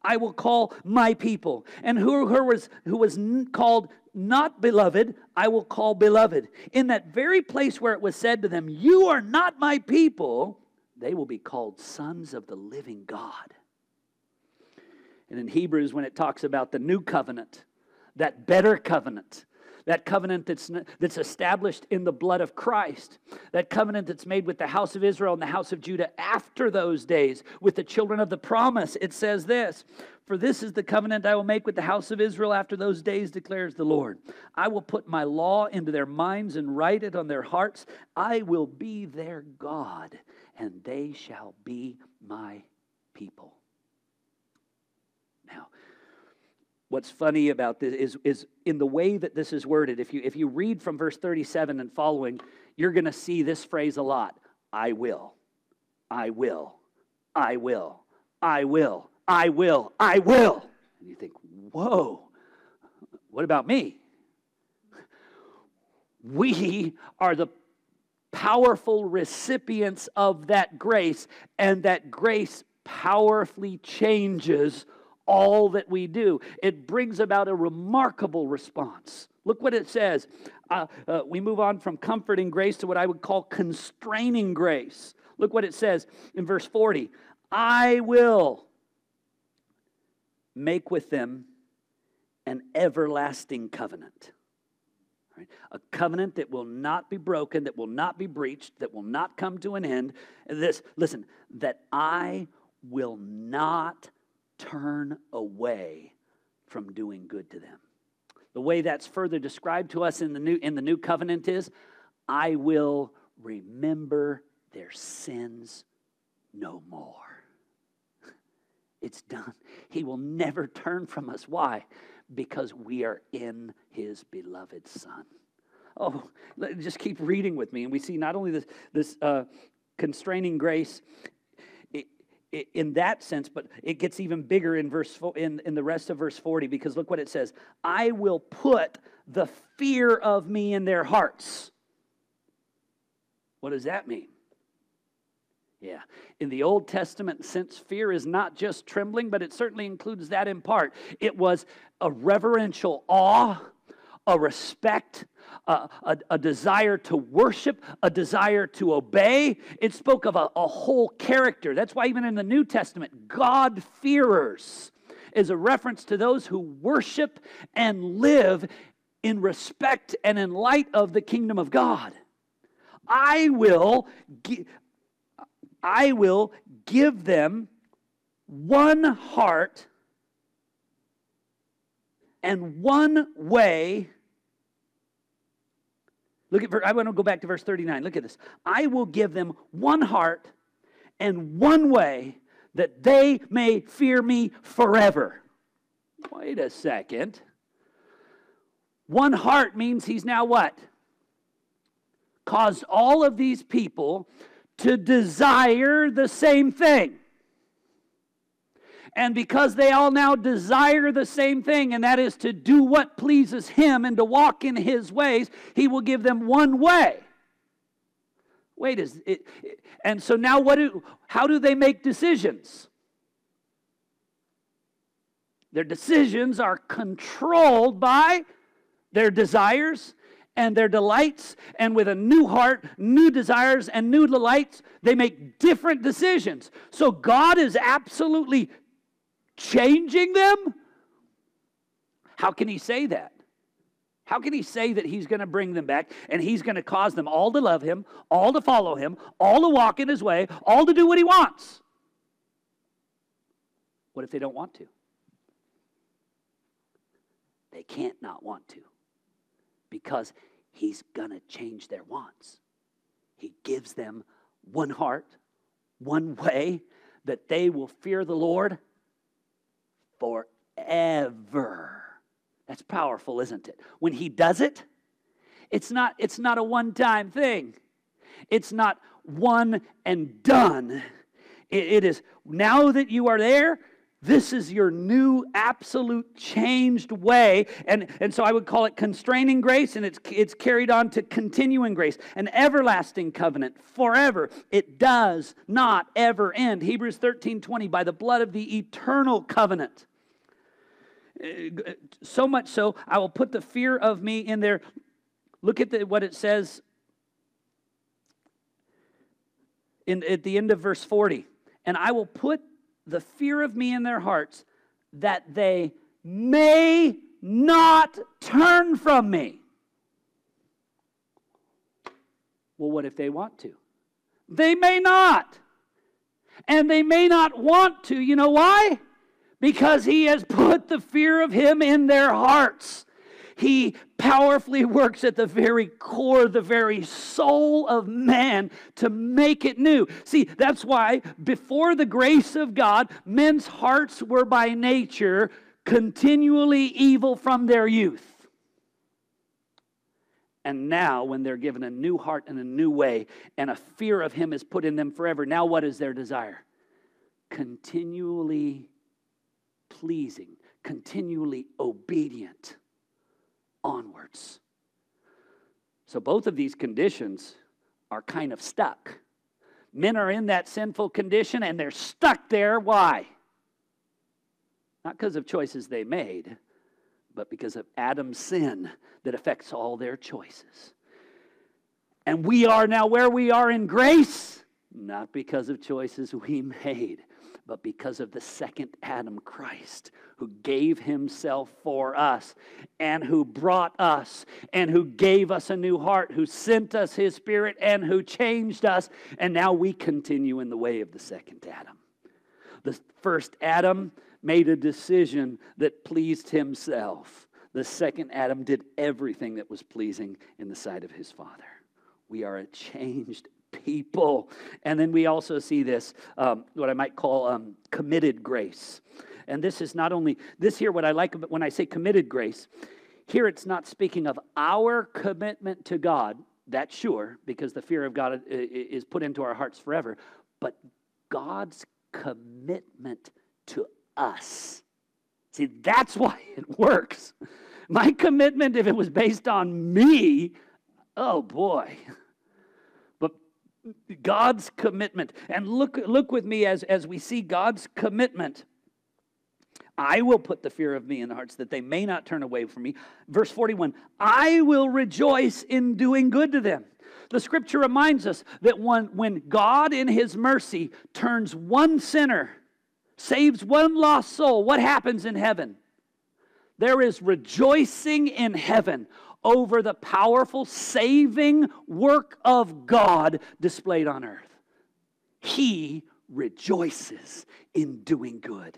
I will call my people. And who, who was, who was called not beloved, I will call beloved. In that very place where it was said to them, You are not my people, they will be called sons of the living God. And in Hebrews, when it talks about the new covenant, that better covenant, that covenant that's, that's established in the blood of Christ, that covenant that's made with the house of Israel and the house of Judah after those days, with the children of the promise. It says this For this is the covenant I will make with the house of Israel after those days, declares the Lord. I will put my law into their minds and write it on their hearts. I will be their God, and they shall be my people. Now, what's funny about this is, is in the way that this is worded. If you, if you read from verse 37 and following, you're going to see this phrase a lot I will, I will, I will, I will, I will, I will. And you think, whoa, what about me? We are the powerful recipients of that grace, and that grace powerfully changes all that we do. It brings about a remarkable response. Look what it says. Uh, uh, we move on from comforting grace to what I would call constraining grace. Look what it says in verse 40 I will make with them an everlasting covenant. Right? A covenant that will not be broken, that will not be breached, that will not come to an end. This, listen, that I will not turn away from doing good to them. The way that's further described to us in the new, in the new covenant is I will remember their sins no more. It's done. He will never turn from us. Why? Because we are in his beloved Son. Oh, just keep reading with me. And we see not only this, this uh, constraining grace in that sense, but it gets even bigger in verse in, in the rest of verse 40 because look what it says. I will put the fear of me in their hearts. What does that mean? Yeah. In the Old Testament, since fear is not just trembling, but it certainly includes that in part, it was a reverential awe, a respect, a, a, a, desire to worship, a desire to obey. It spoke of a, a whole character. That's why, even in the New Testament, God-fearers is a reference to those who worship and live in respect and in light of the kingdom of God. I will, I will give them one heart and one way Look at, I want to go back to verse 39. Look at this. I will give them one heart and one way that they may fear me forever. Wait a second. One heart means he's now what? Caused all of these people to desire the same thing. And because they all now desire the same thing, and that is to do what pleases Him and to walk in His ways, He will give them one way. Wait, is it, and so now what do how do they make decisions? Their decisions are controlled by their desires and their delights, and with a new heart, new desires, and new delights, they make different decisions. So God is absolutely changing them? How can he say that? How can he say that he's going to bring them back and he's going to cause them all to love him, all to follow him, all to walk in his way, all to do what he wants? What if they don't want to? They can't not want to because he's going to change their wants. He gives them one heart, one way that they will fear the Lord forever. That's powerful, isn't it? When he does it, it's not, it's not a one time thing. It's not one and done. It, it is now that you are there, this is your new, absolute, changed way. And, and so I would call it constraining grace, and it's, it's carried on to continuing grace, an everlasting covenant forever. It does not ever end. Hebrews 13 20, by the blood of the eternal covenant. Uh, so much so, I will put the fear of me in there. Look at the, what it says in, at the end of verse 40. And I will put the fear of me in their hearts that they may not turn from me. Well, what if they want to? They may not. And they may not want to. You know why? Because he has put the fear of him in their hearts. He powerfully works at the very core, the very soul of man to make it new. See, that's why before the grace of God, men's hearts were by nature continually evil from their youth. And now, when they're given a new heart and a new way, and a fear of Him is put in them forever, now what is their desire? Continually pleasing, continually obedient onwards. So both of these conditions are kind of stuck. Men are in that sinful condition and they're stuck there. Why? not because of choices they made, but because of Adam's sin that affects all their choices. And we are now where we are in grace, not because of choices we made, but because of the second Adam, Christ, who gave himself for us and who brought us and who gave us a new heart, who sent us his spirit and who changed us. And now we continue in the way of the second Adam. The first Adam made a decision that pleased himself. The second Adam did everything that was pleasing in the sight of his Father. We are a changed people. And then we also see this, um, what I might call um, committed grace. And this is not only, this here, what I like about when I say committed grace, here it's not speaking of our commitment to God, that's sure, because the fear of God is put into our hearts forever, but God's commitment to us. See, that's why it works. My commitment, if it was based on me, oh boy. God's commitment. And look, look with me as, as we see God's commitment. I will put the fear of me in the hearts that they may not turn away from me. Verse 41 I will rejoice in doing good to them. The scripture reminds us that when, when God, in his mercy, turns one sinner, saves one lost soul, what happens in heaven? There is rejoicing in heaven over the powerful saving work of God displayed on earth. He rejoices in doing good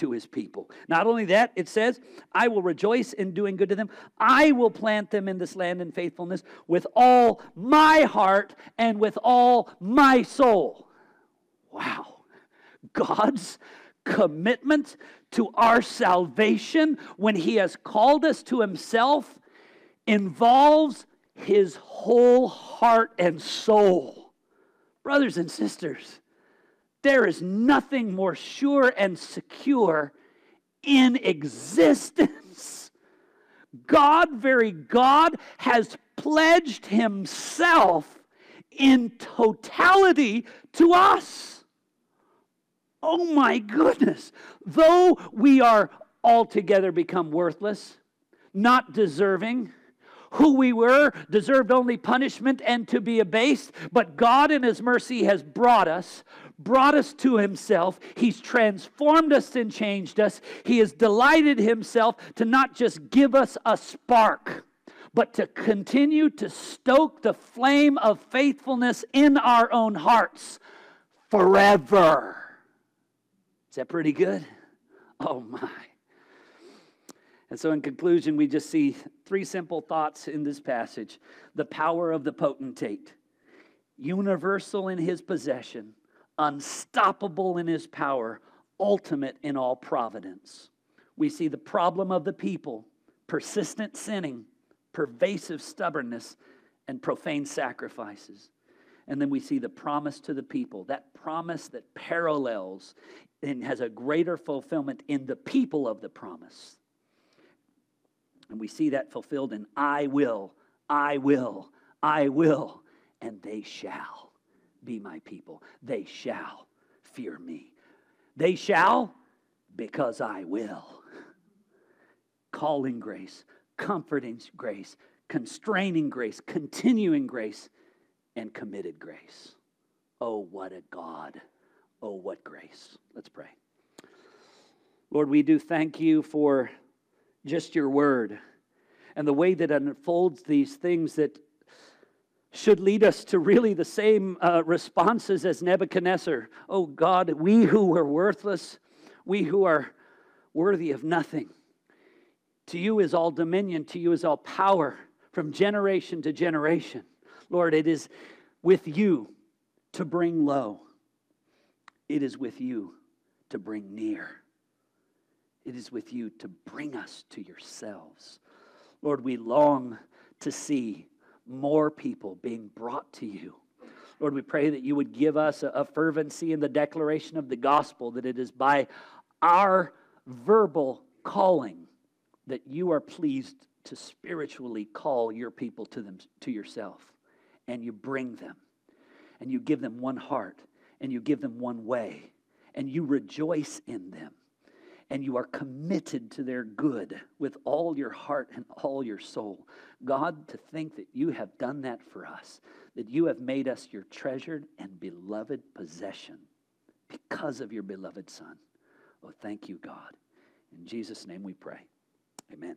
to his people. Not only that, it says, I will rejoice in doing good to them. I will plant them in this land in faithfulness with all my heart and with all my soul. Wow. God's commitment to our salvation when he has called us to himself involves his whole heart and soul. Brothers and sisters, there is nothing more sure and secure in existence. God, very God, has pledged himself in totality to us. Oh my goodness. Though we are altogether become worthless, not deserving, who we were deserved only punishment and to be abased, but God in His mercy has brought us, brought us to Himself. He's transformed us and changed us. He has delighted Himself to not just give us a spark, but to continue to stoke the flame of faithfulness in our own hearts forever. Is that pretty good? Oh my. And so, in conclusion, we just see three simple thoughts in this passage the power of the potentate, universal in his possession, unstoppable in his power, ultimate in all providence. We see the problem of the people, persistent sinning, pervasive stubbornness, and profane sacrifices. And then we see the promise to the people, that promise that parallels and has a greater fulfillment in the people of the promise and we see that fulfilled in I will, I will, I will, and they shall be my people. They shall fear me. They shall because I will. Calling grace, comforting grace, constraining grace, continuing grace, and committed grace. Oh, what a God. Oh, what grace. Let's pray. Lord, we do thank you for just your word and the way that unfolds these things that should lead us to really the same uh, responses as Nebuchadnezzar. Oh God, we who are worthless, we who are worthy of nothing. To you is all dominion, to you is all power from generation to generation. Lord, it is with you to bring low, it is with you to bring near. It is with you to bring us to yourselves. Lord, we long to see more people being brought to you. Lord, we pray that you would give us a, fervency in the declaration of the gospel, that it is by our verbal calling that you are pleased to spiritually call your people to them to yourself. And you bring them. And you give them one heart. And you give them one way. And you rejoice in them and you are committed to their good with all your heart and all your soul. God, to think that you have done that for us, that you have made us your treasured and beloved possession because of your beloved Son. Oh, thank you, God. In Jesus' name we pray. Amen.